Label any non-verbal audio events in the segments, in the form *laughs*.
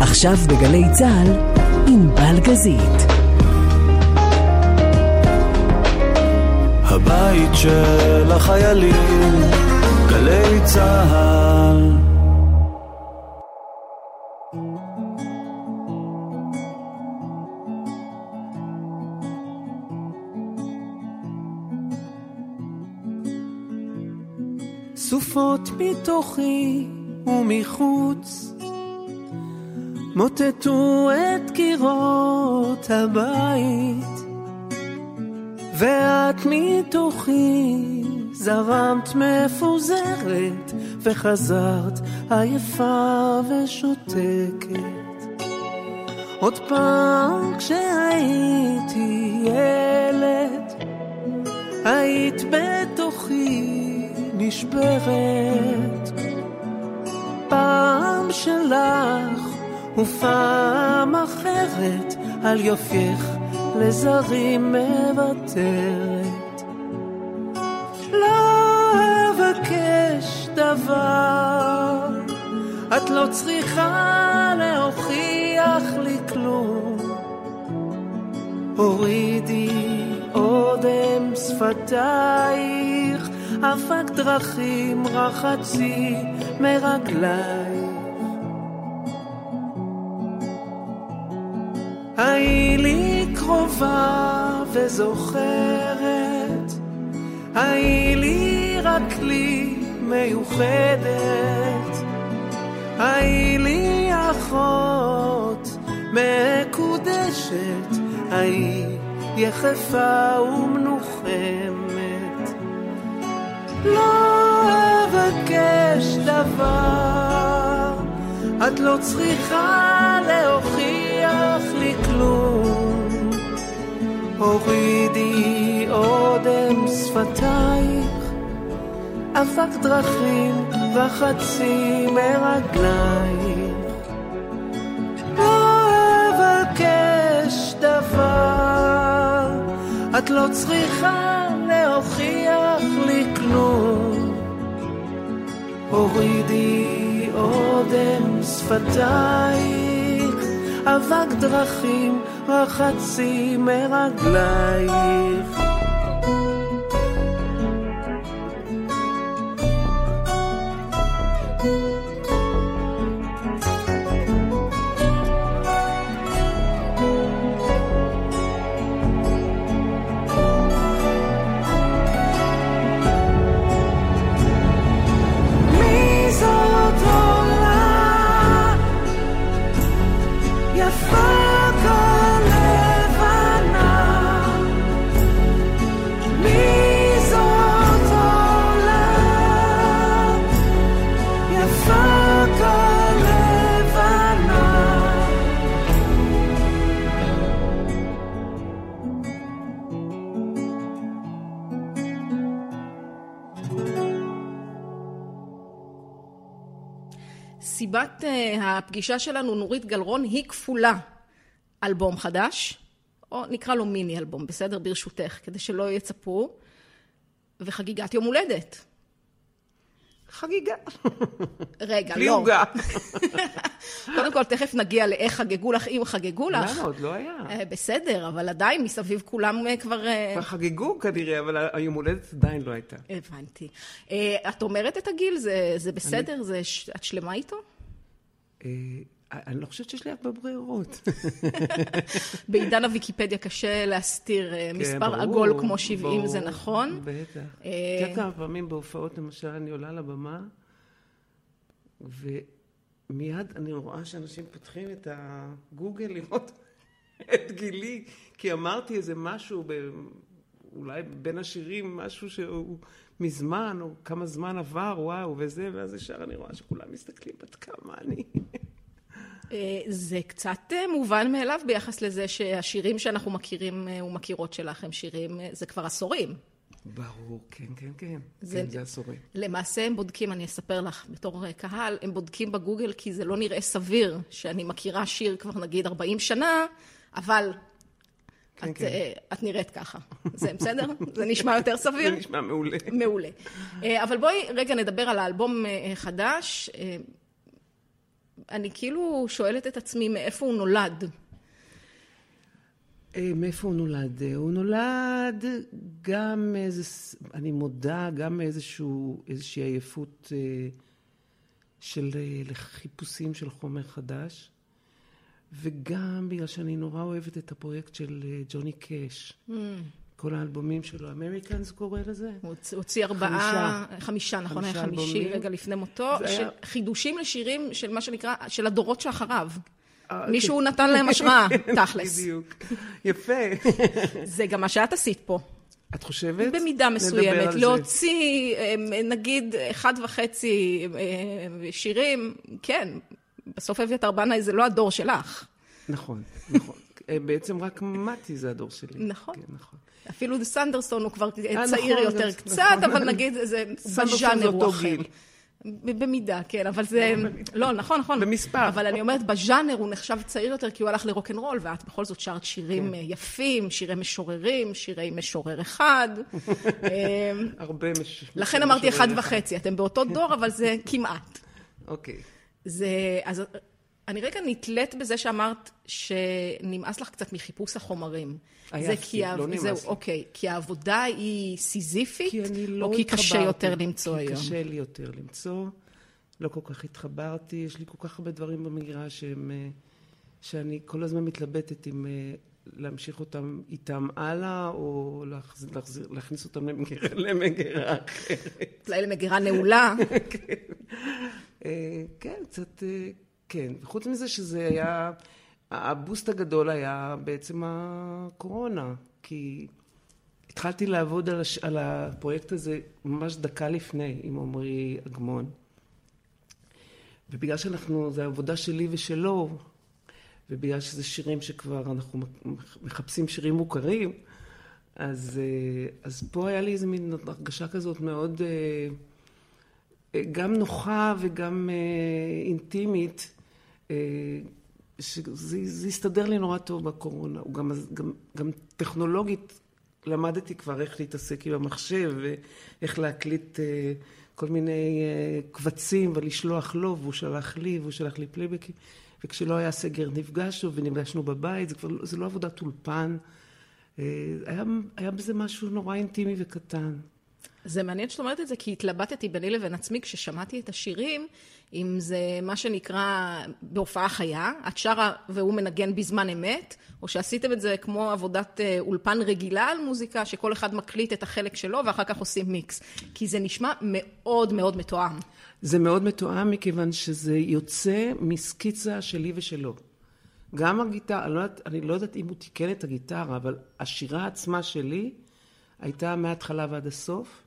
עכשיו בגלי צה"ל, עם בלגזית. הבית של החיילים, גלי צה"ל. סופות מתוכי ומחוץ. מוטטו את קירות הבית ואת מתוכי זרמת מפוזרת וחזרת עייפה ושותקת. עוד פעם כשהייתי ילד היית בתוכי נשברת פעם שלך ופעם אחרת על יופייך לזרים מוותרת. לא אבקש דבר, את לא צריכה להוכיח לי כלום. הורידי אודם שפתייך, אבק דרכים רחצי מרגלייך. היי לי קרובה וזוכרת, היי לי רק לי מיוחדת, היי לי אחות מקודשת, היי יחפה ומנוחמת. לא אבקש דבר, את לא צריכה להוכיח לי כלום. הורידי אודם שפתייך, אבק דרכים וחצי מרגלייך. לא אבקש דבר, את לא צריכה להוכיח כלום. הורידי אודם שפתייך, אבק דרכים רחצי מרגלייך. סיבת uh, הפגישה שלנו, נורית גלרון, היא כפולה. אלבום חדש, או נקרא לו מיני אלבום, בסדר? ברשותך, כדי שלא יצפו, וחגיגת יום הולדת. חגיגה. רגע, בלי לא. עוגה. *laughs* קודם כל, תכף נגיע לאיך חגגו לך, אם חגגו לך. למה? עוד לא היה. אה, בסדר, אבל עדיין מסביב כולם אה, כבר... אה, כבר חגגו כנראה, אבל היום הולדת עדיין לא הייתה. הבנתי. אה, את אומרת את הגיל? זה, זה בסדר? זה, ש- את שלמה איתו? אה, אני לא חושבת שיש לי הרבה ברירות. *laughs* בעידן הוויקיפדיה קשה להסתיר אה, מספר כן, ברור, עגול כמו 70, ברור, זה נכון? בטח. אה, את יודעת כמה פעמים בהופעות, למשל, אני עולה לבמה, ומיד אני רואה שאנשים פותחים את הגוגל לראות *laughs* את גילי, כי אמרתי איזה משהו. אולי בין השירים, משהו שהוא מזמן, או כמה זמן עבר, וואו, וזה, ואז ישר אני רואה שכולם מסתכלים בת כמה אני. אה, זה קצת אה, מובן מאליו ביחס לזה שהשירים שאנחנו מכירים אה, ומכירות שלך הם שירים, זה כבר עשורים. ברור, כן, כן, כן. זה- כן, זה עשורים. למעשה הם בודקים, אני אספר לך בתור קהל, הם בודקים בגוגל כי זה לא נראה סביר שאני מכירה שיר כבר נגיד 40 שנה, אבל כן, את, כן. אה, את נראית ככה. זה בסדר? *laughs* זה נשמע יותר *laughs* סביר? זה נשמע מעולה. מעולה. אה, אבל בואי רגע נדבר על האלבום אה, חדש. אני כאילו שואלת את עצמי מאיפה הוא נולד. מאיפה הוא נולד? הוא נולד גם מאיזה, אני מודה, גם מאיזשהו, איזושהי עייפות של חיפושים של חומר חדש, וגם בגלל שאני נורא אוהבת את הפרויקט של אה, ג'וני קאש. כל האלבומים שלו, אמריקאנס קורא לזה? הוא הוצ- הוציא ארבעה, חמישה, נכון, היה חמישה חמישי אלבומים. רגע לפני מותו, של היה- חידושים לשירים של מה שנקרא, של הדורות שאחריו. אה, מישהו נתן להם השראה, *laughs* תכלס. בדיוק. יפה. *laughs* זה גם מה שאת עשית פה. את חושבת? במידה מסוימת, על זה. להוציא אה, נגיד אחד וחצי שירים, כן, בסוף אביתר בנאי זה לא הדור שלך. נכון, נכון. אה, בעצם רק מתי זה הדור שלי. נכון. כן, נכון. אפילו סנדרסון הוא כבר אה, צעיר נכון, יותר זה- קצת, נכון. אבל נגיד זה בז'אנר הוא אחר. במידה, כן, אבל זה... לא, נכון, נכון. במספר. אבל אני אומרת, בז'אנר הוא נחשב צעיר יותר, כי הוא הלך לרוקנרול, ואת בכל זאת שרת כן. שירים אה, יפים, שירי משוררים, שירי משורר אחד. *laughs* אה, הרבה מש... לכן אמרתי אחד משורר וחצי, אתם באותו דור, אבל זה כמעט. אוקיי. זה, אז אני רגע נתלית בזה שאמרת שנמאס לך קצת מחיפוש החומרים. עייפתי, זה כי ה- לא נמאס זהו, לי. אוקיי. כי העבודה היא סיזיפית, כי אני לא או כי קשה התחברתי. יותר למצוא כי היום? קשה לי יותר למצוא. לא כל כך התחברתי, יש לי כל כך הרבה דברים במגרש שהם... אה, שאני כל הזמן מתלבטת אם אה, להמשיך אותם איתם הלאה, או להחזיר, להחזיר, להכניס אותם למגירה, *laughs* למגירה אחרת. אולי למגירה נעולה. אה, *laughs* כן, קצת, אה, כן. וחוץ מזה שזה היה, הבוסט הגדול היה בעצם הקורונה, כי התחלתי לעבוד על, הש, על הפרויקט הזה ממש דקה לפני עם עמרי אגמון. ובגלל שאנחנו, זו עבודה שלי ושלו, ובגלל שזה שירים שכבר אנחנו מחפשים שירים מוכרים, אז, אה, אז פה היה לי איזו מין הרגשה כזאת מאוד אה, אה, גם נוחה וגם אינטימית, שזה זה הסתדר לי נורא טוב בקורונה. גם, גם, גם טכנולוגית למדתי כבר איך להתעסק עם המחשב ואיך להקליט כל מיני קבצים ולשלוח לו, והוא שלח לי והוא שלח לי פלייבקים. וכשלא היה סגר נפגשנו ונפגשנו בבית, זה כבר לא- זה לא עבודת אולפן. אה, היה, היה בזה משהו נורא אינטימי וקטן. זה מעניין שאת אומרת את זה, כי התלבטתי ביני לבין עצמי כששמעתי את השירים, אם זה מה שנקרא בהופעה חיה, את שרה והוא מנגן בזמן אמת, או שעשיתם את זה כמו עבודת אה, אולפן רגילה על מוזיקה, שכל אחד מקליט את החלק שלו ואחר כך עושים מיקס. כי זה נשמע מאוד מאוד מתואם. זה מאוד מתואם מכיוון שזה יוצא מסקיצה שלי ושלו. גם הגיטרה, אני לא, יודעת, אני לא יודעת אם הוא תיקן את הגיטרה, אבל השירה עצמה שלי הייתה מההתחלה ועד הסוף,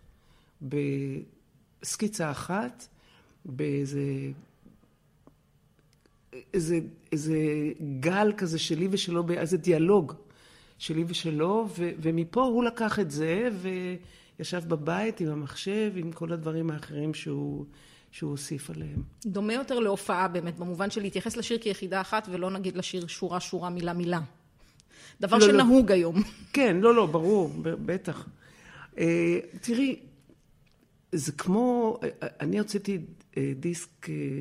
בסקיצה אחת, באיזה איזה, איזה גל כזה שלי ושלו, איזה דיאלוג שלי ושלו, ו, ומפה הוא לקח את זה וישב בבית עם המחשב, עם כל הדברים האחרים שהוא, שהוא הוסיף עליהם. דומה יותר להופעה באמת, במובן של להתייחס לשיר כיחידה אחת, ולא נגיד לשיר שורה-שורה, מילה-מילה. דבר לא, לא. שנהוג היום. כן, לא, לא, ברור, בטח. אה, תראי, זה כמו, אני הוצאתי אה, דיסק אה,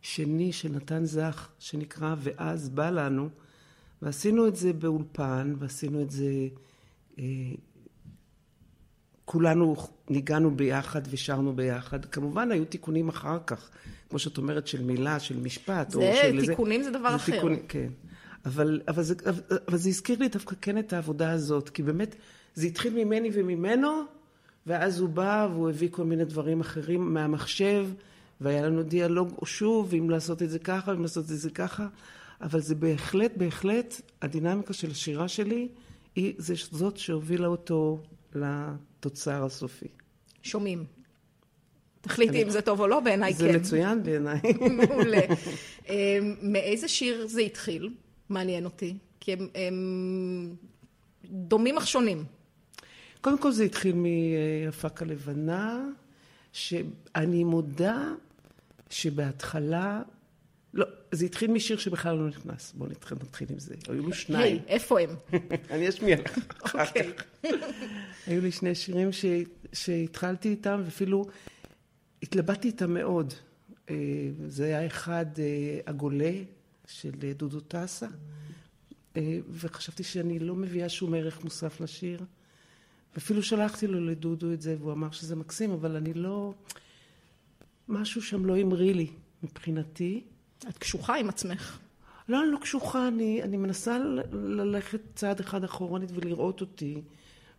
שני של נתן זך, שנקרא "ואז בא לנו", ועשינו את זה באולפן, ועשינו את זה, אה, כולנו ניגענו ביחד ושרנו ביחד. כמובן, היו תיקונים אחר כך, כמו שאת אומרת, של מילה, של משפט. או זה, של איזה- תיקונים זה דבר אחר. תיקונים, כן. אבל, אבל, זה, אבל זה הזכיר לי דווקא כן את העבודה הזאת, כי באמת זה התחיל ממני וממנו, ואז הוא בא והוא הביא כל מיני דברים אחרים מהמחשב, והיה לנו דיאלוג שוב, אם לעשות את זה ככה, אם לעשות את זה ככה, אבל זה בהחלט, בהחלט, הדינמיקה של השירה שלי, היא זה, זאת שהובילה אותו לתוצר הסופי. שומעים. תחליטי אם זה טוב או לא, בעיניי כן. זה מצוין בעיניי. *laughs* מעולה. אמ, מאיזה שיר זה התחיל? מעניין אותי. כי הם, הם דומים אך שונים. קודם כל זה התחיל מהפק הלבנה, שאני מודה שבהתחלה לא, זה התחיל משיר שבכלל לא נכנס. בואו נתחיל, נתחיל עם זה. היו לי היי, שניים. איפה הם? *laughs* אני אשמיע לך אחר אוקיי. כך. *laughs* היו לי שני שירים ש... שהתחלתי איתם, ואפילו התלבטתי איתם מאוד. אה, זה היה אחד, אה, הגולה של אה, דודו טסה, וחשבתי שאני לא מביאה שום ערך מוסף לשיר. ואפילו שלחתי לו לדודו את זה, והוא אמר שזה מקסים, אבל אני לא... משהו שם לא המריא לי מבחינתי. את קשוחה עם עצמך. לא, אני לא קשוחה, אני, אני מנסה ל- ללכת צעד אחד אחורנית ולראות אותי,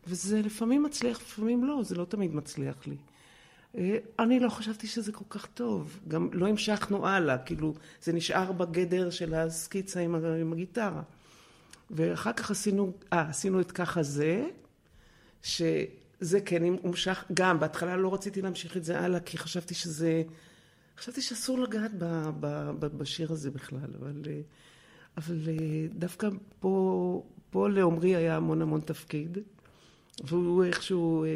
וזה לפעמים מצליח, לפעמים לא, זה לא תמיד מצליח לי. אה, אני לא חשבתי שזה כל כך טוב, גם לא המשכנו הלאה, כאילו, זה נשאר בגדר של הסקיצה עם, עם הגיטרה. ואחר כך עשינו, אה, עשינו את ככה זה, שזה כן הומשך, גם בהתחלה לא רציתי להמשיך את זה הלאה, כי חשבתי שזה, חשבתי שאסור לגעת ב, ב, ב, בשיר הזה בכלל, אבל, אבל אה, דווקא פה, פה לעומרי היה המון המון תפקיד, והוא איכשהו אה,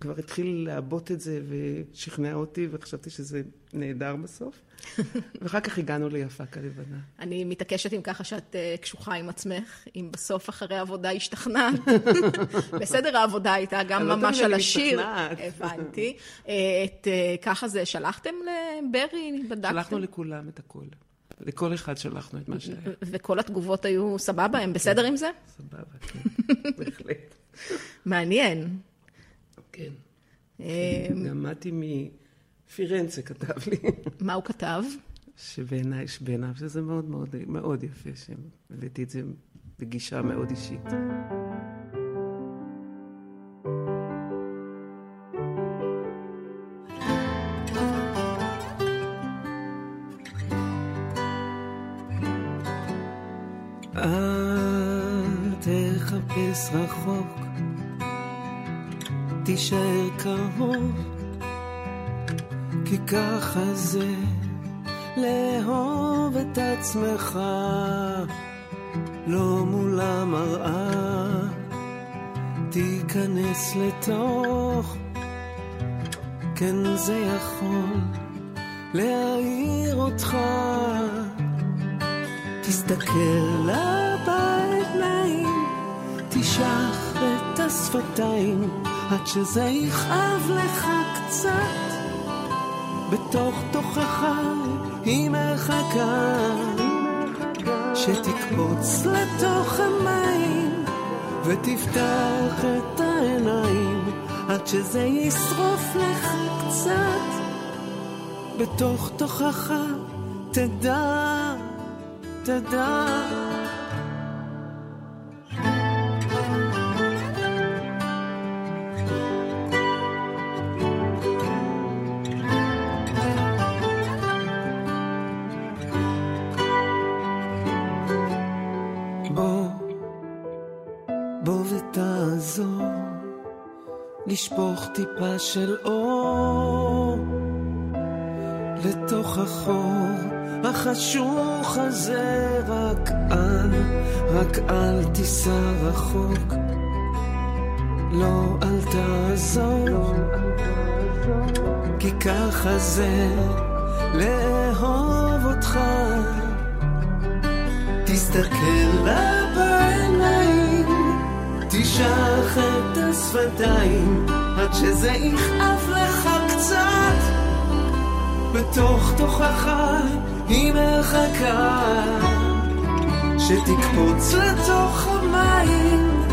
כבר התחיל לעבות את זה ושכנע אותי, וחשבתי שזה נהדר בסוף. *laughs* ואחר כך הגענו ליפק הלבנה. אני מתעקשת עם ככה שאת אה, קשוחה עם עצמך, אם בסוף אחרי העבודה השתכנעת. *laughs* בסדר, העבודה הייתה גם לא ממש על השיר. הבנתי. אה, את אה, ככה זה שלחתם לברי? בדקתם? שלחנו לכולם את הכל. לכל אחד שלחנו את מה שהיה. וכל התגובות היו סבבה? הם בסדר עם זה? סבבה, כן, בהחלט. מעניין. כן. גם מתי מפירנצה כתב לי, מה הוא כתב? שבעיניי, שבעיניו, שזה מאוד מאוד מאוד יפה, שהבאתי את זה בגישה מאוד אישית. תישאר קרוב, כי ככה זה לאהוב את עצמך, לא מול המראה, תיכנס לתוך, כן זה יכול להעיר אותך. תסתכל לה בעיניים, תשח את השפתיים, עד שזה יכאב לך קצת. בתוך תוכך היא מחכה, שתקפוץ לתוך המים, ותפתח את העיניים, עד שזה ישרוף לך קצת. בתוך תוכך תדע תדע. של אור לתוך החור. החשוך הזה רק אל, רק אל תיסע רחוק לא, אל תעזוב כי ככה זה לאהוב אותך. תסתכל לה בעיניים תשח את השפתיים עד שזה יכאב לך קצת. בתוך תוכך היא מחכה שתקפוץ לתוך המים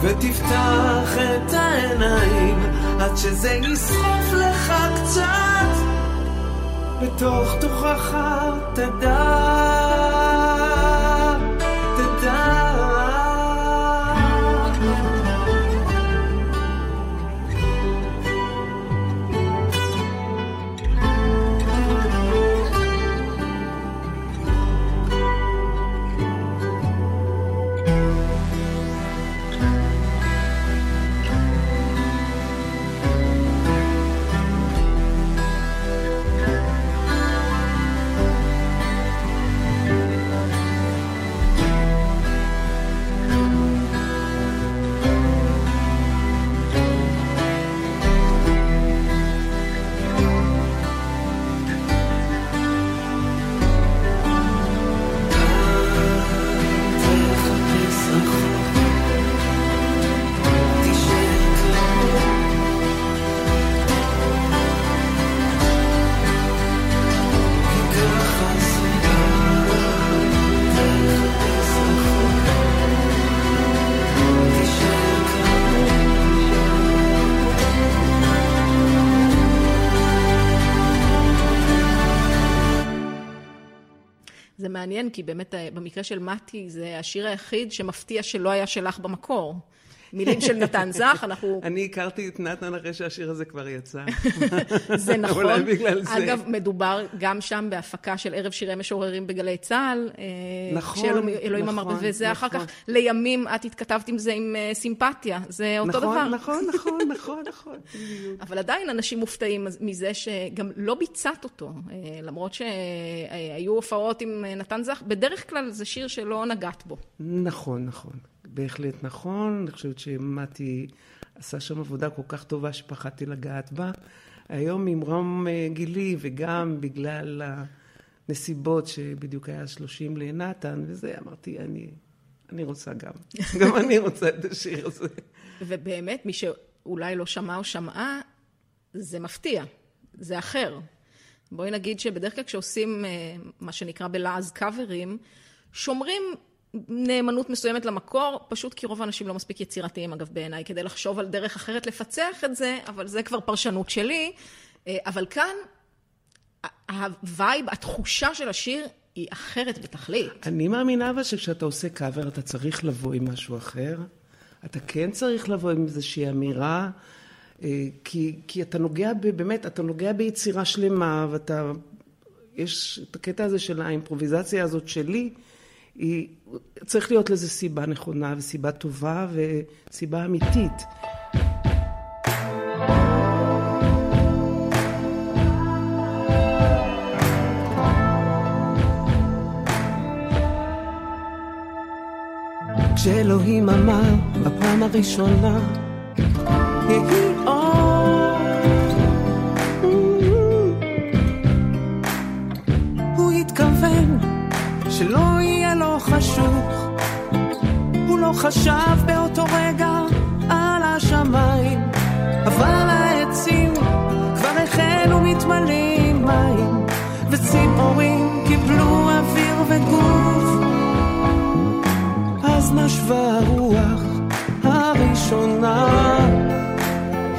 ותפתח את העיניים עד שזה ישרוף לך קצת. בתוך תוכך תדע מעניין, כי באמת אה, במקרה של מתי, זה השיר היחיד שמפתיע שלא היה שלך במקור. מילים של נתן זך, אנחנו... אני הכרתי את נתן אחרי שהשיר הזה כבר יצא. *laughs* זה נכון. אולי בגלל זה. אגב, מדובר גם שם בהפקה של ערב שירי משוררים בגלי צה"ל. אה, נכון, שאלוהים אמר, נכון, וזה אחר נכון. כך, לימים את התכתבת עם זה עם אה, סימפתיה. זה אותו נכון, דבר. נכון, נכון, *laughs* נכון, נכון, בדיוק. אבל עדיין אנשים מופתעים מזה שגם לא ביצעת אותו, אה, למרות שהיו הופעות עם נתן זך, בדרך כלל זה שיר שלא נגעת בו. נכון, נכון. בהחלט נכון. אני חושבת שמתי עשה שם עבודה כל כך טובה שפחדתי לגעת בה. היום ממרום אה, גילי, וגם בגלל הנסיבות שבדיוק היה 30 לנתן, וזה, אמרתי, אני, אני רוצה גם. *laughs* גם אני רוצה את השיר הזה. ובאמת, מי שאולי לא שמע או שמעה, זה מפתיע, זה אחר. בואי נגיד שבדרך כלל כשעושים אה, מה שנקרא בלעז קאברים, שומרים נאמנות מסוימת למקור, פשוט כי רוב האנשים לא מספיק יצירתיים, אגב, בעיניי, כדי לחשוב על דרך אחרת לפצח את זה, אבל זה כבר פרשנות שלי. אה, אבל כאן, ה vibe, התחושה של השיר היא אחרת בתכלית. אני מאמינה אבל שכשאתה עושה קאבר אתה צריך לבוא עם משהו אחר. אתה כן צריך לבוא עם איזושהי אמירה, אה, כי, כי אתה נוגע ב, באמת, אתה נוגע ביצירה שלמה, ואתה... יש את הקטע הזה של האימפרוביזציה הזאת שלי, היא, צריך להיות לזה סיבה נכונה וסיבה טובה וסיבה אמיתית. כשאלוהים אמר בפעם הראשונה, יהי אור. הוא התכוון שלא חשוך. הוא לא חשב באותו רגע על השמיים, אבל העצים כבר החלו מתמלאים מים, וציפורים קיבלו אוויר וגוף. אז נשבה הרוח הראשונה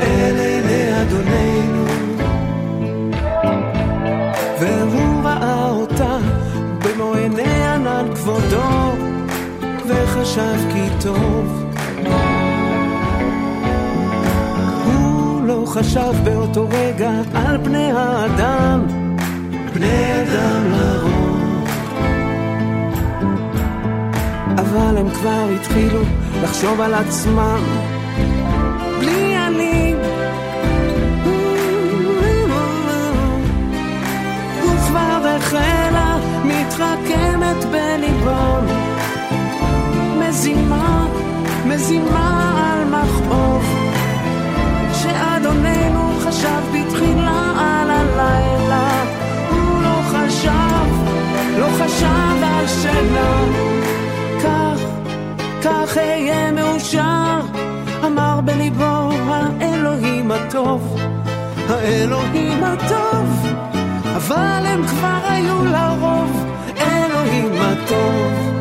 אל עיני אדוננו והוא כבודו וחשב כי טוב. הוא לא חשב באותו רגע על בני האדם בני אדם לרוב. אבל הם כבר התחילו לחשוב על עצמם. החלה מתחכמת בליבם מזימה, מזימה על מכאוב שאדוננו חשב בתחילה על הלילה. הוא לא חשב, לא חשב על שינה כך, כך אהיה מאושר, אמר בליבו האלוהים הטוב, האלוהים הטוב, אבל הם כבר היו לרוב, מה טוב.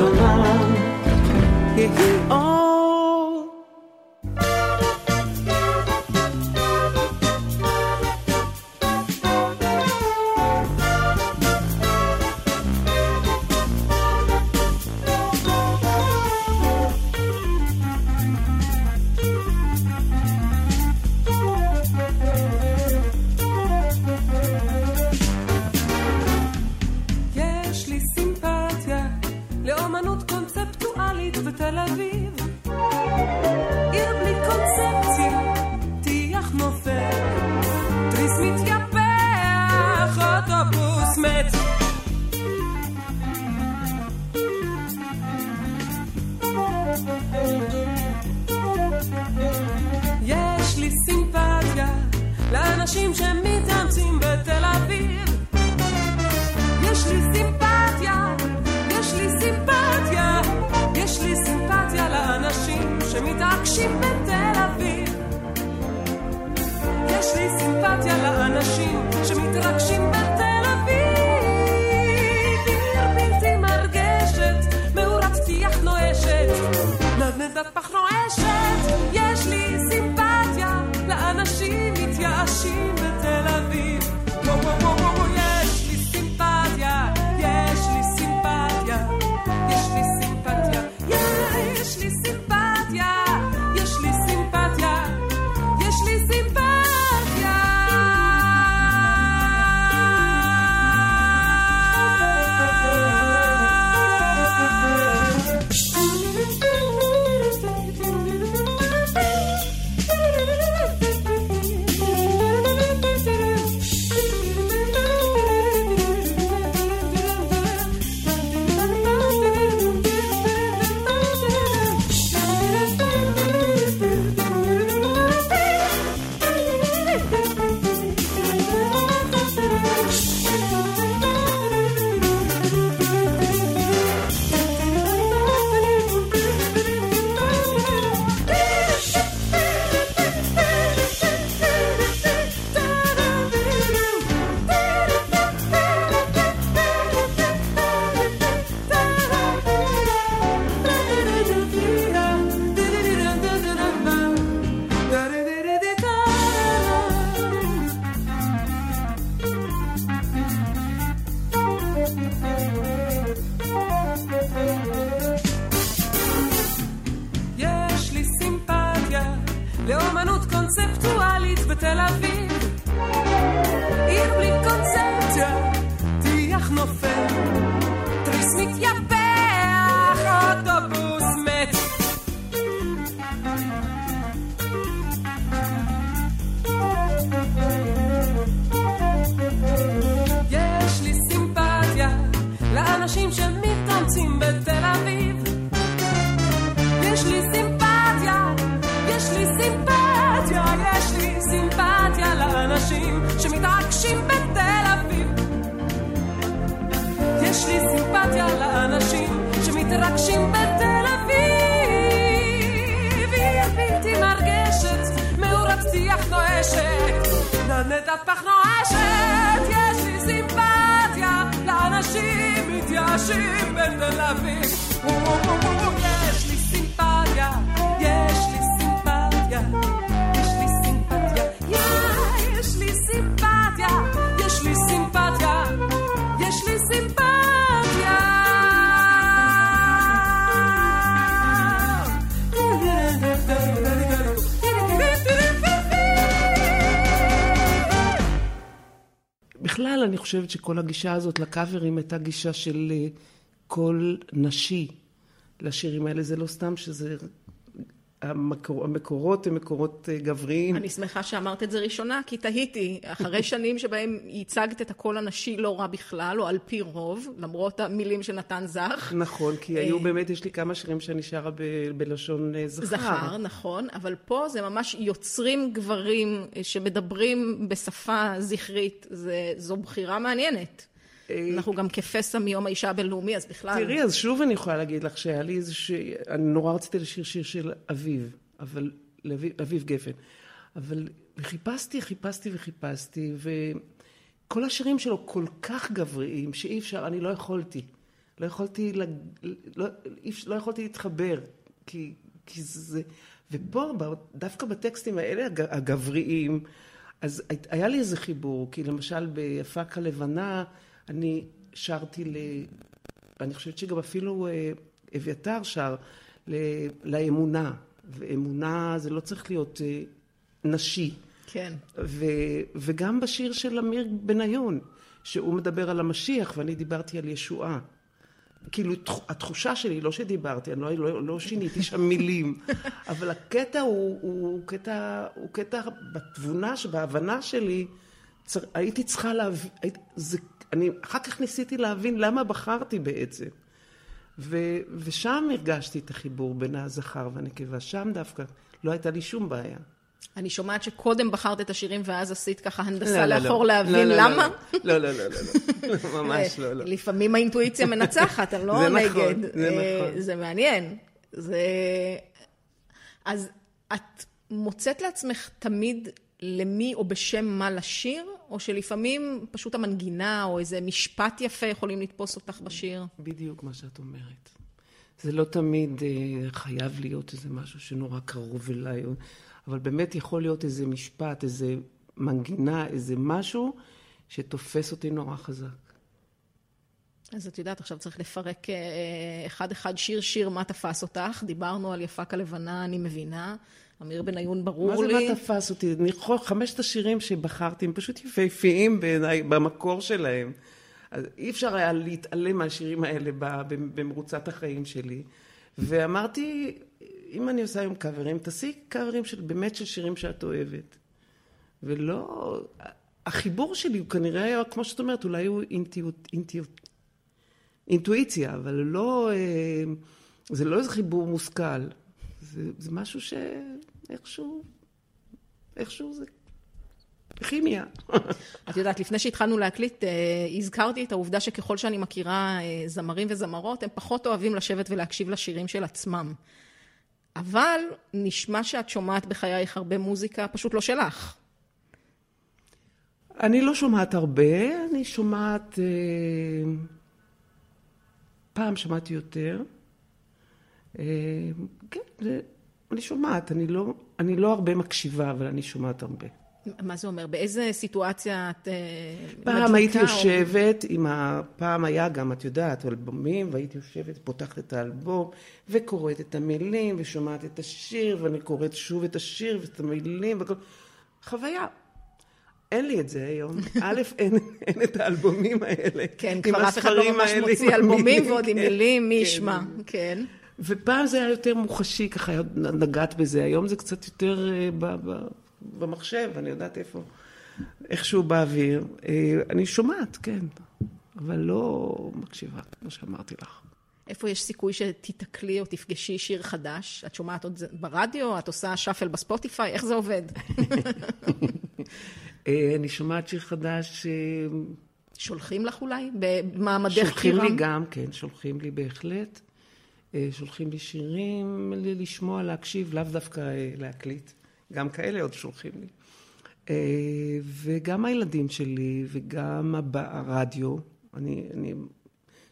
הראשונה היא אור יש שמתעקשים בתל אביב. יש לי סימפתיה לאנשים שמתרגשים בתל אביב. לאומנות קונספטואלית בתל אביב. עיר בלי שמתרגשים בתל אביב. עיר בלתי מרגשת, מאורת טיח נואשת, נדנדת פח נואשת. יש לי סימפתיה לאנשים מתייאשים בתל אביב. בכלל, אני חושבת שכל הגישה הזאת לקאברים הייתה גישה של אה, קול נשי לשירים האלה. זה לא סתם שזה... המקור, המקורות הם מקורות אה, גבריים. אני שמחה שאמרת את זה ראשונה, כי תהיתי, אחרי שנים שבהם ייצגת את הקול הנשי לא רע בכלל, או על פי רוב, למרות המילים של נתן זך. נכון, כי היו באמת, יש לי כמה שירים שאני שרה ב- בלשון אה, זכר. זכר, נכון, אבל פה זה ממש יוצרים גברים אה, שמדברים בשפה זכרית, זה, זו בחירה מעניינת. אנחנו גם כפסע מיום האישה הבינלאומי, אז בכלל... תראי, אז שוב אני יכולה להגיד לך שהיה לי איזה ש... אני נורא רציתי לשיר שיר של אביב, אבל... לאביב, אביב גפן. אבל חיפשתי, חיפשתי וחיפשתי, וכל השירים שלו כל כך גבריים, שאי אפשר, אני לא יכולתי. לא יכולתי, לג... לא, לא יכולתי להתחבר, כי, כי זה... ופה, דווקא בטקסטים האלה, הגבריים, אז היה לי איזה חיבור, כי למשל ביפק הלבנה, אני שרתי ל... אני חושבת שגם אפילו אה, אביתר שר ל... לאמונה, ואמונה זה לא צריך להיות אה, נשי. כן. ו... וגם בשיר של אמיר בניון, שהוא מדבר על המשיח ואני דיברתי על ישועה. כאילו, התחושה שלי, לא שדיברתי, אני לא, לא, לא שיניתי שם *laughs* מילים, אבל הקטע הוא, הוא, קטע, הוא קטע בתבונה, בהבנה שלי, צר, הייתי צריכה להבין, זה, אני אחר כך ניסיתי להבין למה בחרתי בעצם. ו, ושם הרגשתי את החיבור בין הזכר והנקבה, שם דווקא לא הייתה לי שום בעיה. אני שומעת שקודם בחרת את השירים ואז עשית ככה הנדסה לא, לאחור לא, להבין לא, למה. לא, לא, לא, לא, לא, *laughs* ממש לא, לא. לפעמים האינטואיציה מנצחת, אני לא נגד. זה נכון, זה נכון. זה מעניין. זה... אז את מוצאת לעצמך תמיד למי או בשם מה לשיר, או שלפעמים פשוט המנגינה או איזה משפט יפה יכולים לתפוס אותך בשיר? בדיוק מה שאת אומרת. זה לא תמיד אה, חייב להיות איזה משהו שנורא קרוב אליי. אבל באמת יכול להיות איזה משפט, איזה מנגינה, איזה משהו שתופס אותי נורא חזק. אז את יודעת, עכשיו צריך לפרק אחד-אחד אה, שיר-שיר מה תפס אותך. דיברנו על יפק הלבנה, אני מבינה. אמיר בניון, ברור לי. מה זה מה תפס אותי? חמשת השירים שבחרתי הם פשוט יפהפיים בעיניי, במקור שלהם. אז אי אפשר היה להתעלם מהשירים האלה במרוצת החיים שלי. ואמרתי, אם אני עושה היום קאברים, תעשי קאברים של, באמת של שירים שאת אוהבת. ולא... החיבור שלי הוא כנראה היה, כמו שאת אומרת, אולי הוא אינטואיט, אינטואיט, אינטואיציה, אבל לא... אה, זה לא איזה חיבור מושכל. זה, זה משהו שאיכשהו... איכשהו זה כימיה. את יודעת, לפני שהתחלנו להקליט, אה, הזכרתי את העובדה שככל שאני מכירה אה, זמרים וזמרות, הם פחות אוהבים לשבת ולהקשיב לשירים של עצמם. אבל נשמע שאת שומעת בחייך הרבה מוזיקה, פשוט לא שלך. אני לא שומעת הרבה, אני שומעת... אה, פעם שמעתי יותר. אה, כן, זה, אני שומעת, אני לא, אני לא הרבה מקשיבה, אבל אני שומעת הרבה. מה זה אומר? באיזה סיטואציה את מדליקה? פעם הייתי יושבת עם ה... פעם היה גם, את יודעת, אלבומים, והייתי יושבת, פותחת את האלבום, וקוראת את המילים, ושומעת את השיר, ואני קוראת שוב את השיר ואת המילים, וכל... חוויה. אין לי את זה היום. *laughs* א', אין, אין את האלבומים האלה. כן, כבר אף אחד לא ממש מוציא אלבומים ועוד עם כן, מילים, מי כן. ישמע, כן. ופעם זה היה יותר מוחשי, ככה נגעת בזה. היום זה קצת יותר אה, ב... ב במחשב, אני יודעת איפה, איכשהו באוויר. אה, אני שומעת, כן, אבל לא מקשיבה, כמו שאמרתי לך. איפה יש סיכוי שתיתקלי או תפגשי שיר חדש? את שומעת עוד ברדיו? את עושה שאפל בספוטיפיי? איך זה עובד? *laughs* אה, אני שומעת שיר חדש. שולחים לך אולי? במעמדך קירם? שולחים לי גם, כן, שולחים לי בהחלט. שולחים לי שירים לשמוע, להקשיב, לאו דווקא להקליט. גם כאלה עוד שולחים לי. אה, וגם הילדים שלי, וגם הרדיו. אני, אני,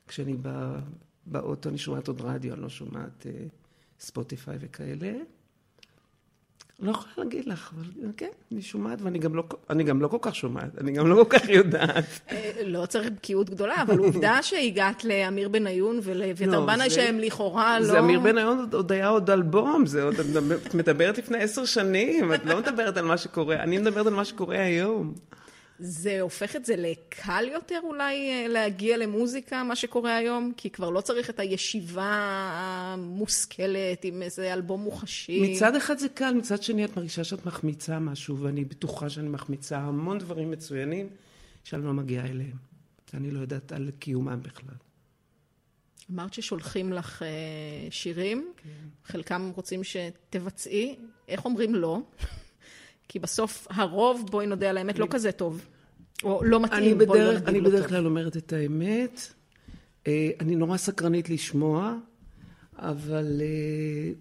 כשאני בא, באוטו אני שומעת עוד רדיו, אני לא שומעת אה, ספוטיפיי וכאלה. לא יכולה להגיד לך, אבל כן, אני שומעת, ואני גם לא, אני גם לא כל כך שומעת, אני גם לא כל כך יודעת. אה, לא צריך בקיאות גדולה, אבל עובדה *laughs* שהגעת לאמיר בניון ולאביתר לא, בנאי, שהם לכאורה לא... זה אמיר בניון עוד היה עוד אלבום, זה עוד, את מדברת לפני עשר שנים, את לא מדברת על מה שקורה, אני מדברת על מה שקורה היום. זה הופך את זה לקל יותר אולי אה, להגיע למוזיקה, מה שקורה היום? כי כבר לא צריך את הישיבה המושכלת עם איזה אלבום מוחשי. מצד אחד זה קל, מצד שני את מרגישה שאת מחמיצה משהו, ואני בטוחה שאני מחמיצה המון דברים מצוינים שאני לא מגיעה אליהם. אני לא יודעת על קיומם בכלל. אמרת ששולחים לך אה, שירים, כן. חלקם רוצים שתבצעי, איך אומרים לא? כי בסוף הרוב, בואי נודה על האמת, לא כזה טוב. או לא מתאים, בואי לא נגיד לא טוב. אני בדרך כלל אומרת את האמת. אה, אני נורא סקרנית לשמוע, אבל אה,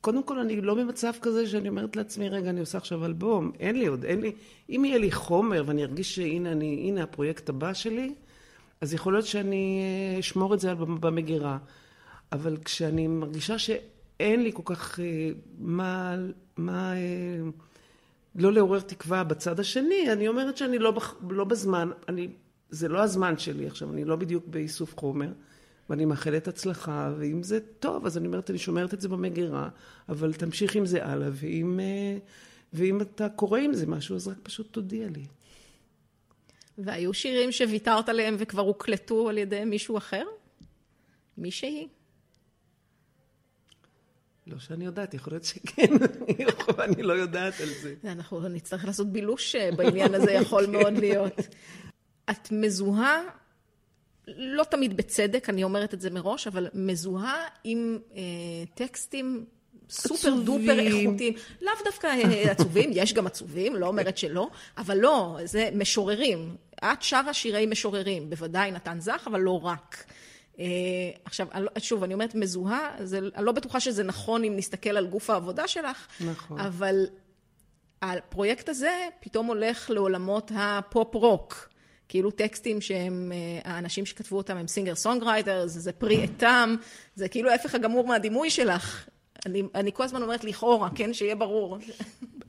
קודם כל אני לא במצב כזה שאני אומרת לעצמי, רגע, אני עושה עכשיו אלבום. אין לי עוד, אין לי... אם יהיה לי חומר ואני ארגיש שהנה אני, הנה הפרויקט הבא שלי, אז יכול להיות שאני אה, אשמור את זה במגירה. אבל כשאני מרגישה שאין לי כל כך מה, מה לא לעורר תקווה בצד השני, אני אומרת שאני לא, לא בזמן, אני, זה לא הזמן שלי עכשיו, אני לא בדיוק באיסוף חומר. ואני מאחלת הצלחה, ואם זה טוב, אז אני אומרת, אני שומרת את זה במגירה, אבל תמשיך עם זה הלאה, ואם, אה, ואם אתה קורא עם זה משהו, אז רק פשוט תודיע לי. והיו שירים שוויתרת עליהם וכבר הוקלטו על ידי מישהו אחר? מישהי? לא שאני יודעת, יכול להיות שכן, *laughs* אני לא יודעת על זה. אנחנו נצטרך לעשות בילוש אה, בעניין הזה, יכול *laughs* מאוד להיות. את מזוהה לא תמיד בצדק, אני אומרת את זה מראש, אבל מזוהה עם אה, טקסטים סופר. דופר איכותיים. לאו דווקא אה, *laughs* עצובים, יש גם עצובים, לא אומרת שלא, אבל לא, זה משוררים. את שרה שירי משוררים, בוודאי נתן זך, אבל לא רק. אה, עכשיו, לא, שוב, אני אומרת מזוהה, זה, אני לא בטוחה שזה נכון אם נסתכל על גוף העבודה שלך, נכון. אבל הפרויקט הזה פתאום הולך לעולמות הפופ-רוק. כאילו טקסטים שהם, אה, האנשים שכתבו אותם הם singer songwriter, זה פרי עטם, זה כאילו ההפך הגמור מהדימוי שלך. אני, אני כל הזמן אומרת לכאורה, כן? שיהיה ברור.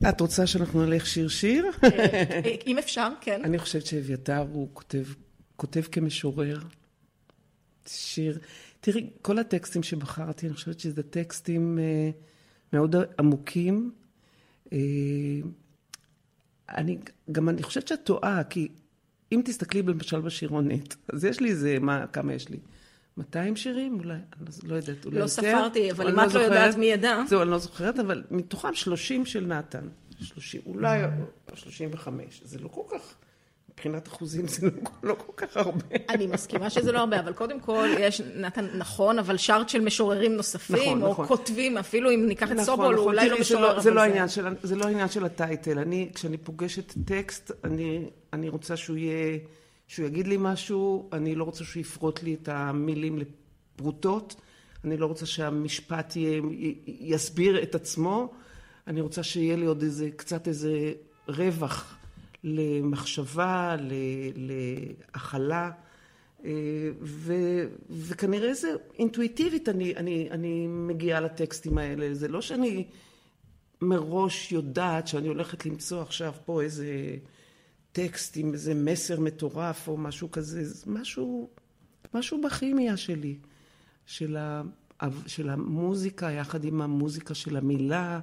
את רוצה שאנחנו נלך שיר-שיר? אה, אם אפשר, כן. אני חושבת שאביתר הוא כותב, כותב כמשורר. שיר. תראי, כל הטקסטים שבחרתי, אני חושבת שזה טקסטים אה, מאוד עמוקים. אה, אני גם, אני חושבת שאת טועה, כי אם תסתכלי למשל בשירונת, אז יש לי איזה, מה, כמה יש לי? 200 שירים אולי, אני לא יודעת, אולי לא יותר. לא ספרתי, אבל אם לא את לא יודעת מי ידע. זהו, אני לא זוכרת, אבל מתוכם 30 של נתן. 30, אולי 35. זה לא כל כך... מבחינת אחוזים זה לא, לא כל כך הרבה. אני מסכימה שזה לא הרבה, אבל קודם כל יש, נתן, נכון, אבל שארט של משוררים נוספים, נכון, או נכון. כותבים, אפילו אם ניקח את נכון, סובול, הוא נכון, אולי לא משורר, זה אבל זה לא העניין של, זה לא העניין של הטייטל. אני, כשאני פוגשת טקסט, אני, אני רוצה שהוא יהיה, שהוא יגיד לי משהו, אני לא רוצה שהוא יפרוט לי את המילים לפרוטות, אני לא רוצה שהמשפט יהיה, י- יסביר את עצמו, אני רוצה שיהיה לי עוד איזה, קצת איזה רווח למחשבה, להכלה. אה, ו, וכנראה זה אינטואיטיבית אני, אני, אני מגיעה לטקסטים האלה. זה לא שאני מראש יודעת שאני הולכת למצוא עכשיו פה איזה טקסט עם איזה מסר מטורף או משהו כזה. זה משהו, משהו בכימיה שלי, של, ה, של המוזיקה יחד עם המוזיקה של המילה.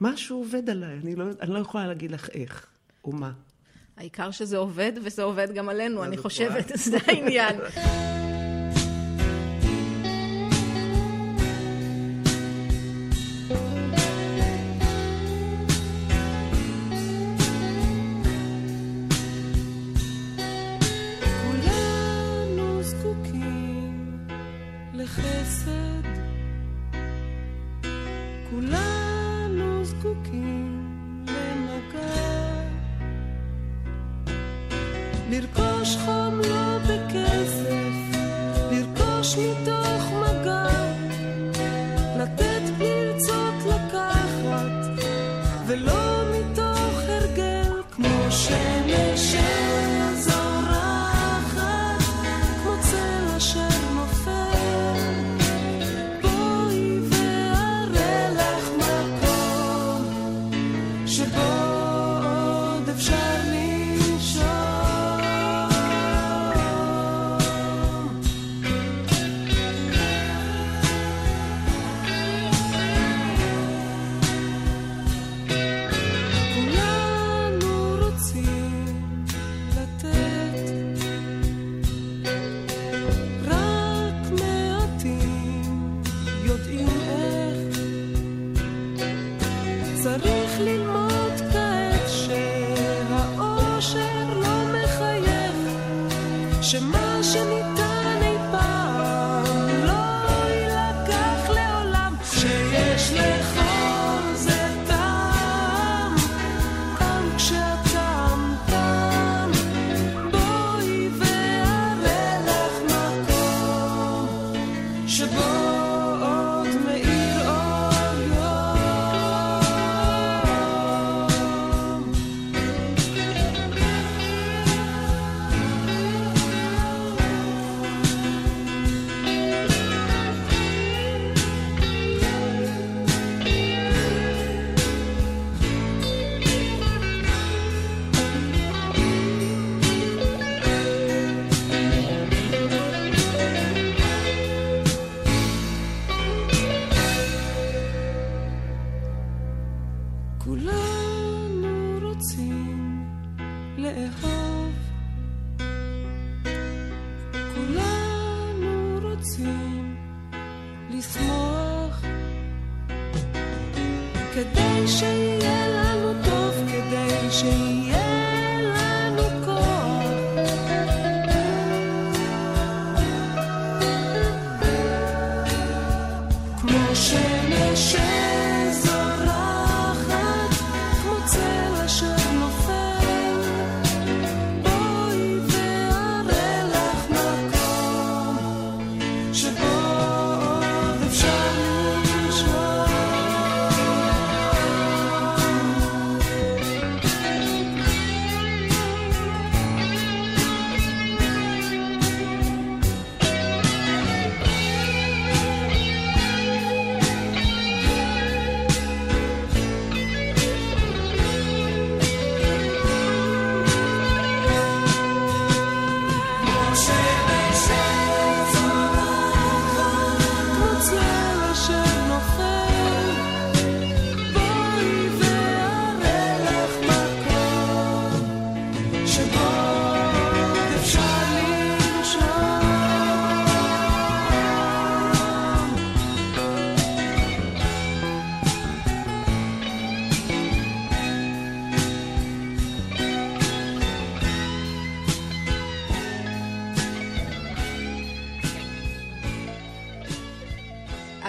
משהו עובד עליי, אני לא, אני לא יכולה להגיד לך איך או מה. העיקר שזה עובד, וזה עובד גם עלינו, אני זאת חושבת, *laughs* זה העניין. *laughs* לרכוש מתוך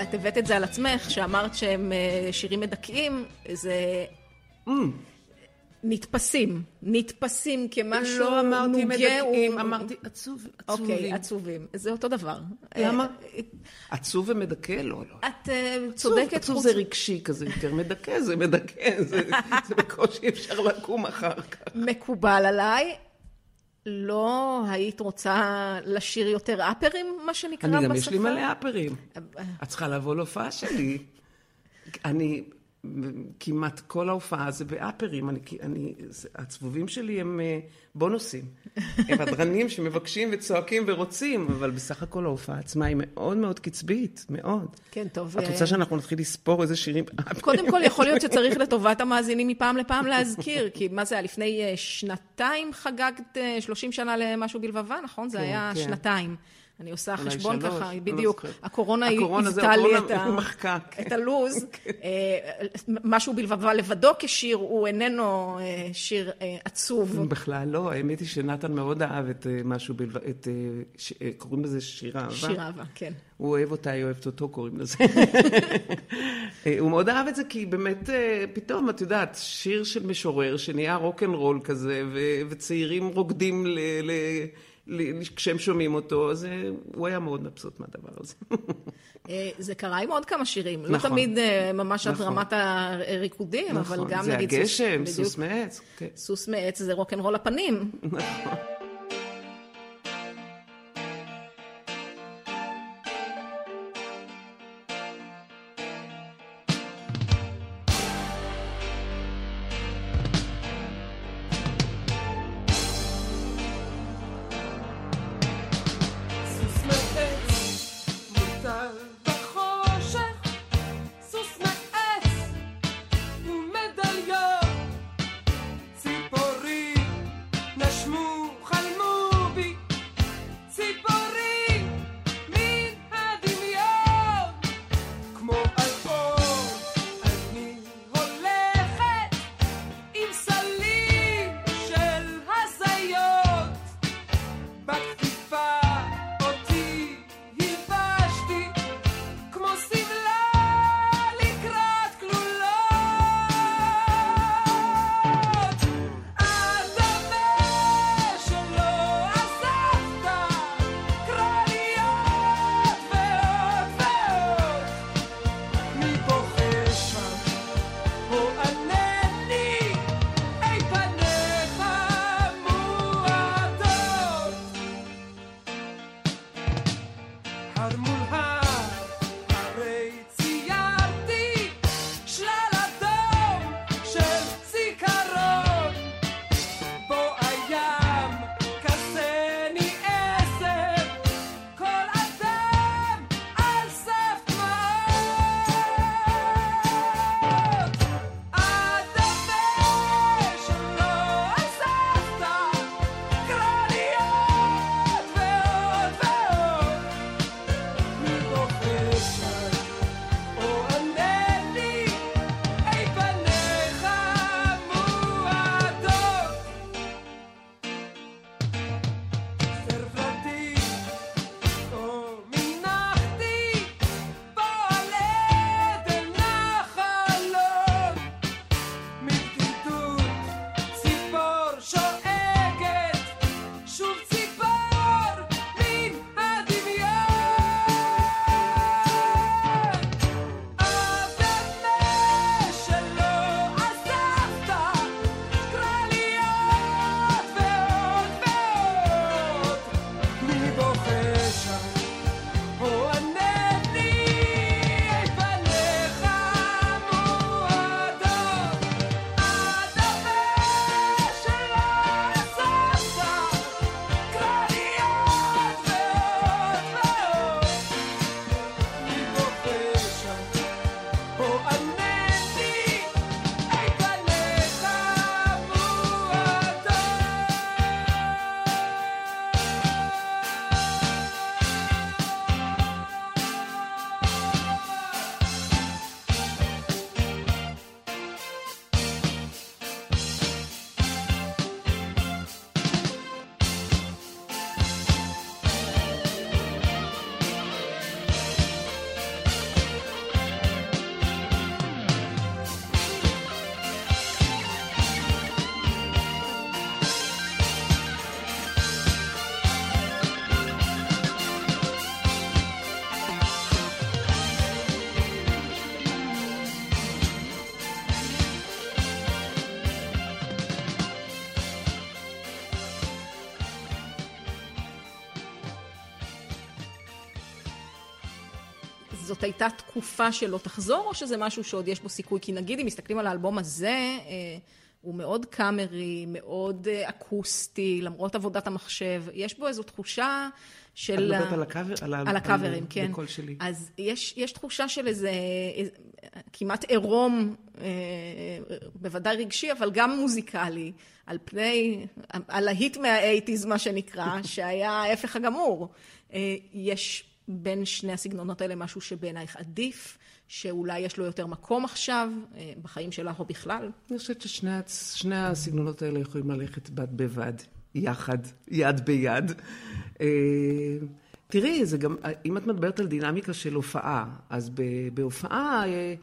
את הבאת את זה על עצמך, שאמרת שהם אה, שירים מדכאים, זה Mm. נתפסים, נתפסים כמשהו לא אמרתי נוגה מדכאים, הוא- אמרתי עצוב, עצובים. אוקיי, עצובים. זה אותו דבר. למה? אה, עצוב ומדכא? לא, לא. את אה, צודקת. עצוב זה רגשי כזה יותר, מדכא זה מדכא, זה זה בקושי אפשר לקום אחר כך. מקובל עליי. לא היית רוצה לשיר יותר אפרים, מה שנקרא בשפה? אני גם יש לי מלא אפרים. את צריכה לבוא להופעה שלי. אני, כמעט כל ההופעה זה באפרים. אני, אני, הצבובים שלי הם אה, בונוסים. הם הדרנים שמבקשים וצועקים ורוצים, אבל בסך הכל ההופעה עצמה היא מאוד מאוד קצבית, מאוד. כן, טוב. את אה, רוצה שאנחנו נתחיל לספור איזה שירים? קודם כל, יכול להיות שצריך לטובת המאזינים מפעם לפעם להזכיר, כי מה זה היה? לפני אה, שנתיים חגגת אה, 30 שנה למשהו בלבבה, נכון? זה כן, היה כן. שנתיים. אני עושה חשבון שלוש, ככה, לא בדיוק. זוכרת. הקורונה היוותה לי את ה- מחקה, כן. את הלו"ז. *laughs* אה, משהו בלבבה לבדו כשיר, הוא איננו אה, שיר אה, עצוב. בכלל לא, האמת היא שנתן מאוד אהב את משהו בלבד, את, ש- קוראים לזה שיר אהבה. שיר אהבה, כן. הוא אוהב אותה, היא אוהבת אותו, קוראים לזה. *laughs* הוא מאוד אהב את זה, כי באמת, פתאום, את יודעת, שיר של משורר שנהיה רוקנרול כזה, ו- וצעירים רוקדים ל- ל- כשהם שומעים אותו, אז הוא היה מאוד מבסוט מהדבר הזה. אה, זה קרה עם עוד כמה שירים. לא נכון. תמיד אה, ממש עד נכון. רמת הריקודים, אבל נכון, גם זה נגיד... הגשם, בדיוק. סוס מעץ. כן. סוס מעץ זה רוקנרול הפנים. סוס זאת הייתה תקופה שלא תחזור, או שזה משהו שעוד יש בו סיכוי? כי נגיד, אם מסתכלים על האלבום הזה, אה, הוא מאוד קאמרי, מאוד אה, אקוסטי, למרות עבודת המחשב. יש בו איזו תחושה של... את מדברת על הקאבר? על על הקאברים, על- כן. בקול שלי. אז יש, יש תחושה של איזה, איזה כמעט עירום, אה, בוודאי רגשי, אבל גם מוזיקלי, על פני, הלהיט מהאייטיז, מה שנקרא, *laughs* שהיה ההפך הגמור. אה, יש בין שני הסגנונות האלה משהו שבעינייך עדיף, שאולי יש לו יותר מקום עכשיו, אה, בחיים שלה או בכלל? אני חושבת ששני הסגנונות האלה יכולים ללכת בד בבד, יחד, יד ביד. אה, תראי, זה גם, אם את מדברת על דינמיקה של הופעה, אז בהופעה, אה,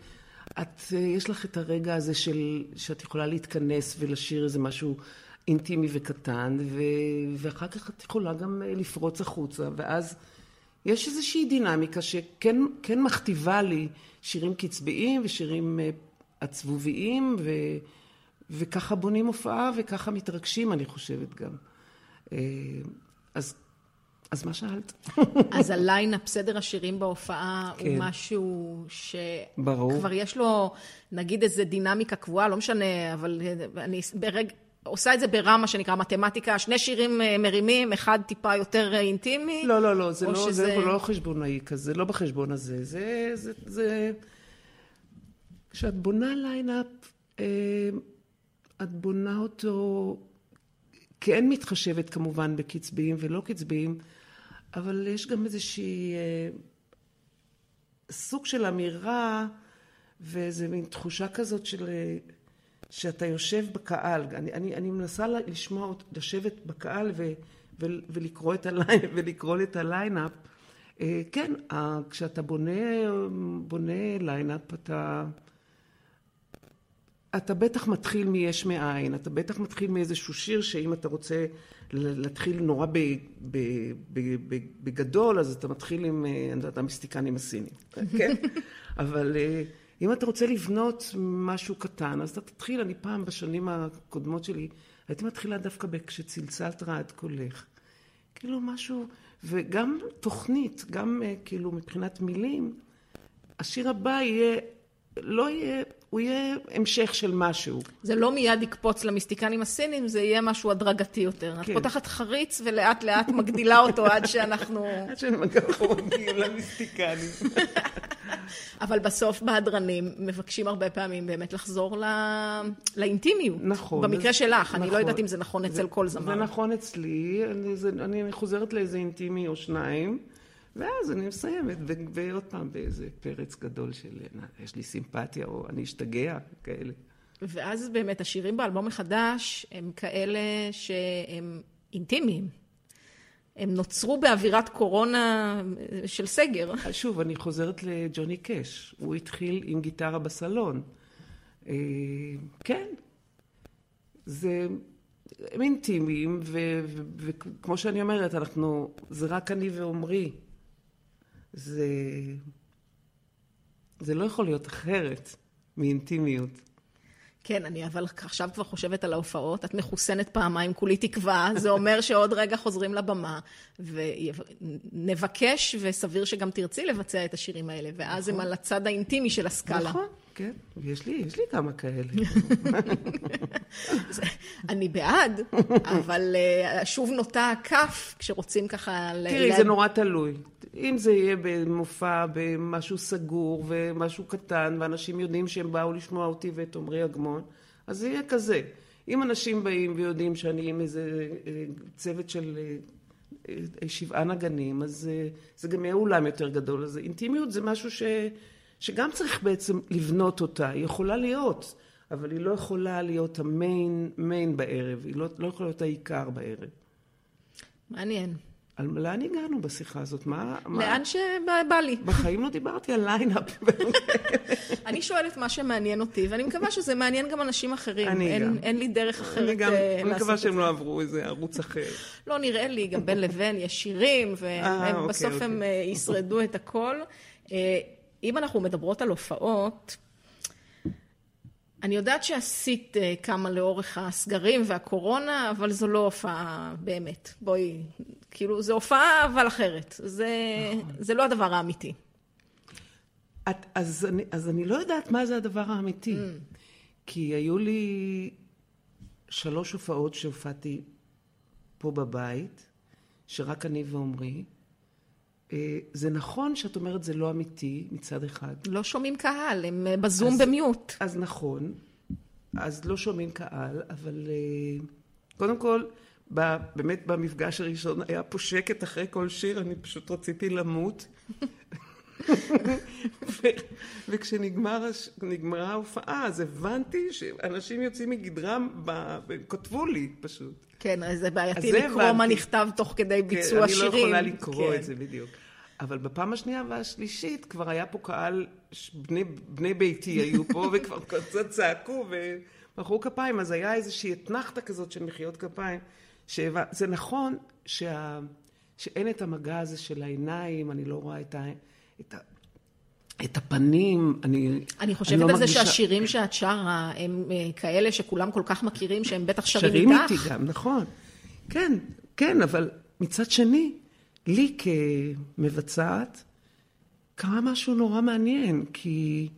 את, יש לך את הרגע הזה של, שאת יכולה להתכנס ולשיר איזה משהו אינטימי וקטן, ו, ואחר כך את יכולה גם לפרוץ החוצה, ואז יש איזושהי דינמיקה שכן כן מכתיבה לי שירים קצביים ושירים אה, עצבוביים, ו, וככה בונים הופעה וככה מתרגשים, אני חושבת גם. אה, אז, אז מה שאלת? *laughs* אז ה lineup, סדר השירים בהופעה, הוא כן. משהו ברור. שכבר יש לו, נגיד, איזה דינמיקה קבועה, לא משנה, אבל אני ברג... עושה את זה ברמה מה שנקרא מתמטיקה, שני שירים אה, מרימים, אחד טיפה יותר אה, אינטימי. לא, לא, לא, זה לא, שזה- זה לא חשבונאי כזה, לא בחשבון הזה. זה, זה, זה... כשאת בונה lineup, אה, את בונה אותו, כן מתחשבת כמובן בקצביים ולא קצביים, אבל יש גם איזושהי סוג של אמירה ואיזה מין תחושה כזאת של... אה, שאתה יושב בקהל, אני, אני, אני מנסה לשמוע, לשבת בקהל ו, ו, ולקרוא, את ה line, *laughs* ולקרוא את ה lineup. אה, כן, ה- כשאתה בונה, בונה lineup, אתה, אתה בטח מתחיל מיש מאין, אתה בטח מתחיל מאיזשהו שיר שאם אתה רוצה להתחיל נורא ב, ב, ב, ב, בגדול, אז אתה מתחיל עם, אה, אני יודעת, המיסטיקנים הסינים, *laughs* כן? אבל אה, אם אתה רוצה לבנות משהו קטן, אז אתה תתחיל, אני פעם בשנים הקודמות שלי, הייתי מתחילה דווקא כשצלצלת רעד קולך. כאילו משהו, וגם תוכנית, גם אה, כאילו מבחינת מילים, השיר הבא יהיה, לא יהיה, הוא יהיה המשך של משהו. זה לא מיד יקפוץ למיסטיקנים הסינים, זה יהיה משהו הדרגתי יותר. את כן. פותחת חריץ ולאט לאט מגדילה אותו עד שאנחנו... *laughs* עד שאנחנו מגיעים למיסטיקנים. *laughs* אבל בסוף בהדרנים מבקשים הרבה פעמים באמת לחזור ל... לאינטימיות. נכון. במקרה אז- שלך, אני לא נכון. יודעת אם זה נכון אצל כל זמר. זה נכון אצלי, אני, זה, אני חוזרת לאיזה אינטימי או שניים, ואז אני מסיימת, ו- ועוד פעם באיזה פרץ גדול של "נא, יש לי סימפתיה, או אני אשתגע, כאלה. ואז באמת השירים באלבום החדש הם כאלה שהם אינטימיים. הם נוצרו באווירת קורונה של סגר. אז שוב, אני חוזרת לג'וני קאש, הוא התחיל עם גיטרה בסלון. אה, כן, זה... הם אינטימיים, וכמו שאני אומרת, אנחנו, זה רק אני ועומרי. זה... זה לא יכול להיות אחרת מאינטימיות. כן, אני אבל עכשיו כבר חושבת על ההופעות, את מחוסנת פעמיים, כולי תקווה, זה אומר שעוד רגע חוזרים לבמה, ונבקש, וסביר שגם תרצי לבצע את השירים האלה, ואז הם על הצד האינטימי של הסקאלה. נכון, כן, יש לי, יש לי כמה כאלה. *laughs* אני בעד, אבל אה, שוב נוטה הכף כשרוצים ככה... תראי, זה נורא תלוי. אם זה יהיה במופע, במשהו סגור ומשהו קטן, ואנשים יודעים שהם באו לשמוע אותי ואת עמרי אגמון, אז זה יהיה כזה. אם אנשים באים ויודעים שאני עם איזה אה, צוות של אה, שבעה נגנים, אז זה גם יהיה אולם יותר גדול. אז אינטימיות זה משהו ש, שגם צריך בעצם לבנות אותה. היא יכולה להיות, אבל היא לא יכולה להיות ה main main בערב. היא לא, לא יכולה להיות העיקר בערב. מעניין. על לאן הגענו בשיחה הזאת? מה? מה? לאן שבא לי. בחיים לא דיברתי על lineup. *laughs* אני שואלת מה שמעניין אותי, ואני מקווה שזה מעניין גם אנשים אחרים. אני אין, גם. אין לי דרך אחרת אני גם אה, לעשות מקווה שהם. לא עברו איזה ערוץ אחר. לא נראה לי, גם בין לבין יש שירים, אה, אוקיי, ובסוף הם אוקיי. אה, ישרדו את הכל. אם אנחנו מדברות על הופעות, אני יודעת שעשית אה, כמה לאורך הסגרים והקורונה, אבל זו לא הופעה באמת. בואי, כאילו, זו הופעה אבל אחרת. זה, נכון. זה לא הדבר האמיתי. את, אז, אני, אז אני לא יודעת מה זה הדבר האמיתי. Mm. כי היו לי שלוש הופעות שהופעתי פה בבית, שרק אני ועומרי. אה, זה נכון שאת אומרת זה לא אמיתי מצד אחד. לא שומעים קהל, הם אה, בזום אז- במיוט. אז נכון, אז לא שומעים קהל, אבל אה, קודם כל, ב, באמת במפגש הראשון היה פה שקט אחרי כל שיר, אני פשוט רציתי למות. *laughs* ו- וכשנגמר הש- נגמרה ההופעה, אז הבנתי שאנשים יוצאים מגדרם, ב- כתבו לי פשוט. כן, אז זה בעייתי אז לקרוא מה הבנתי. נכתב תוך כדי כן, ביצוע שירים. אני לא יכולה לקרוא כן. את זה בדיוק. אבל בפעם השנייה והשלישית כבר היה פה קהל, בני, בני ביתי היו פה, *laughs* וכבר קצת צעקו ומחאו כפיים, אז היה איזושהי אתנחתה כזאת של מחיאות כפיים. שהבא, זה נכון שה, שאין את המגע הזה של העיניים, אני לא רואה את, ה, את, ה, את הפנים, אני, אני חושבת לא על זה מרגישה- שהשירים שאת שרה הם אה, כאלה שכולם כל כך מכירים שהם בטח שרים שרים איתך. איתי גם, נכון. כן, כן, אבל מצד שני, לי כמבצעת, קרה משהו נורא מעניין, כי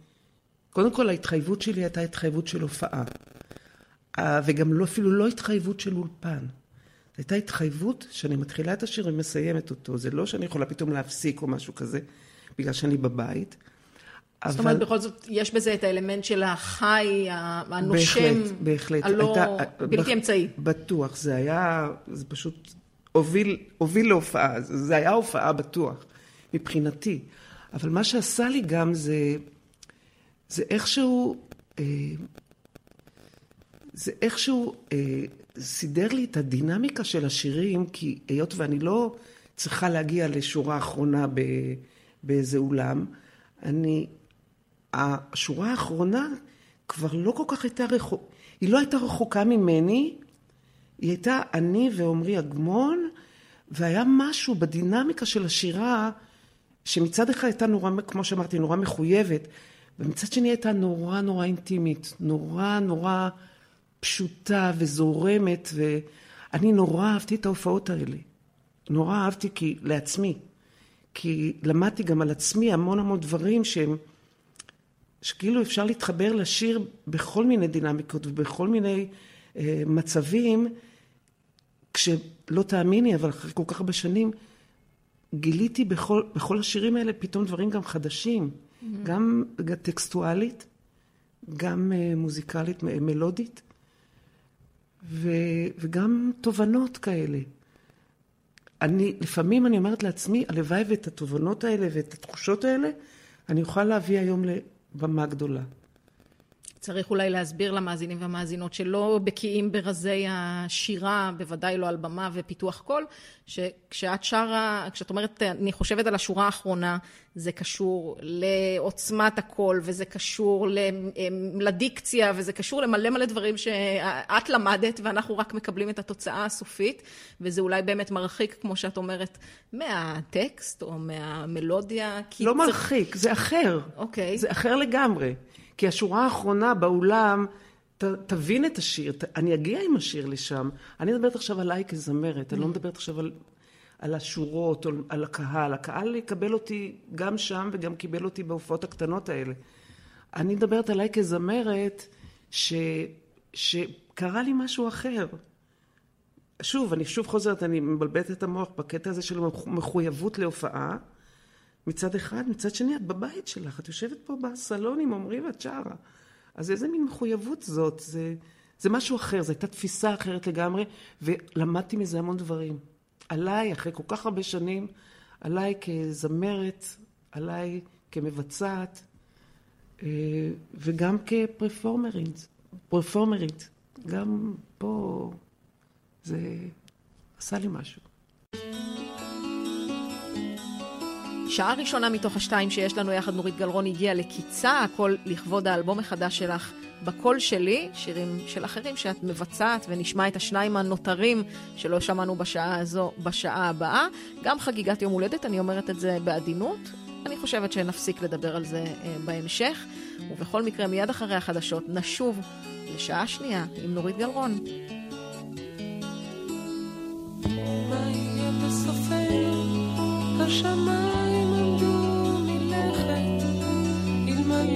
קודם כל ההתחייבות שלי הייתה התחייבות של הופעה. אה, וגם לא, אפילו לא התחייבות של אולפן. זו הייתה התחייבות שאני מתחילה את השיר ומסיימת אותו. זה לא שאני יכולה פתאום להפסיק או משהו כזה, בגלל שאני בבית. זאת אומרת, בכל זאת, יש בזה את האלמנט של החי, הנושם, בהחלט, בהחלט. הלא הייתה- בלתי אמצעי. בטוח, זה היה, זה פשוט הוביל, הוביל להופעה, זה היה הופעה בטוח, מבחינתי. אבל מה שעשה לי גם זה, זה איכשהו, אה, זה איכשהו אה, סידר לי את הדינמיקה של השירים, כי היות ואני לא צריכה להגיע לשורה אחרונה ב, באיזה אולם, אני, השורה האחרונה כבר לא כל כך הייתה רחוקה, היא לא הייתה רחוקה ממני, היא הייתה אני ועמרי אגמון, והיה משהו בדינמיקה של השירה, שמצד אחד הייתה נורא, כמו שאמרתי, נורא מחויבת, ומצד שני הייתה נורא נורא אינטימית, נורא נורא פשוטה וזורמת, ואני נורא אהבתי את ההופעות האלה. נורא אהבתי כי, לעצמי. כי למדתי גם על עצמי המון המון דברים שהם, שכאילו אפשר להתחבר לשיר בכל מיני דינמיקות ובכל מיני אה, מצבים, כשלא תאמיני, אבל אחרי כל כך הרבה שנים, גיליתי בכל, בכל השירים האלה פתאום דברים גם חדשים, mm-hmm. גם טקסטואלית, גם אה, מוזיקלית, מלודית, ו, וגם תובנות כאלה. אני, לפעמים אני אומרת לעצמי, הלוואי ואת התובנות האלה ואת התחושות האלה, אני אוכל להביא היום לבמה גדולה. צריך אולי להסביר למאזינים והמאזינות שלא בקיאים ברזי השירה, בוודאי לא על במה ופיתוח קול, שכשאת שרה, כשאת אומרת, אני חושבת על השורה האחרונה, זה קשור לעוצמת הקול, וזה קשור ל- לדיקציה, וזה קשור למלא מלא דברים שאת למדת, ואנחנו רק מקבלים את התוצאה הסופית, וזה אולי באמת מרחיק, כמו שאת אומרת, מהטקסט או מהמלודיה. לא צריך- מרחיק, זה אחר. אוקיי. זה אחר לגמרי. כי השורה האחרונה באולם, ת, תבין את השיר, ת, אני אגיע עם השיר לשם. אני מדברת עכשיו עליי כזמרת, אני לא מדברת עכשיו על, על השורות או על הקהל. הקהל יקבל אותי גם שם וגם קיבל אותי בהופעות הקטנות האלה. אני מדברת עליי כזמרת, ש, שקרה לי משהו אחר. שוב, אני שוב חוזרת, אני מבלבלת את המוח בקטע הזה של מחויבות להופעה. מצד אחד, מצד שני, את בבית שלך, את יושבת פה בסלון עם עמרי ואת שרה. אז איזה מין מחויבות זאת? זה, זה משהו אחר, זו הייתה תפיסה אחרת לגמרי, ולמדתי מזה המון דברים. עליי, אחרי כל כך הרבה שנים, עליי כזמרת, עליי כמבצעת, אה, וגם כפרפורמרית, פרפורמרית. גם פה זה עשה לי משהו. שעה ראשונה מתוך השתיים שיש לנו יחד נורית גלרון הגיעה לקיצה, הכל לכבוד האלבום החדש שלך בקול שלי, שירים של אחרים שאת מבצעת, ונשמע את השניים הנותרים שלא שמענו בשעה הזו בשעה הבאה. גם חגיגת יום הולדת, אני אומרת את זה בעדינות. אני חושבת שנפסיק לדבר על זה אה, בהמשך, ובכל מקרה מיד אחרי החדשות נשוב לשעה שנייה עם נורית גלרון. מה יהיה בסופנו? השמיים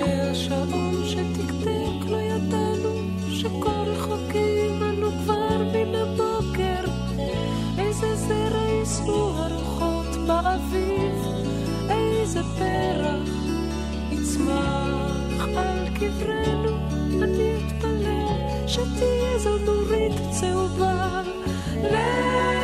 עולה השעון שתקתק, לא ידענו שכל רחוקים אנו כבר מן הבוקר. איזה זרע יישאו הרוחות באביב, איזה פרח יצמח על קברנו. אני אתפלא שתהיה זו נורית צהובה. לב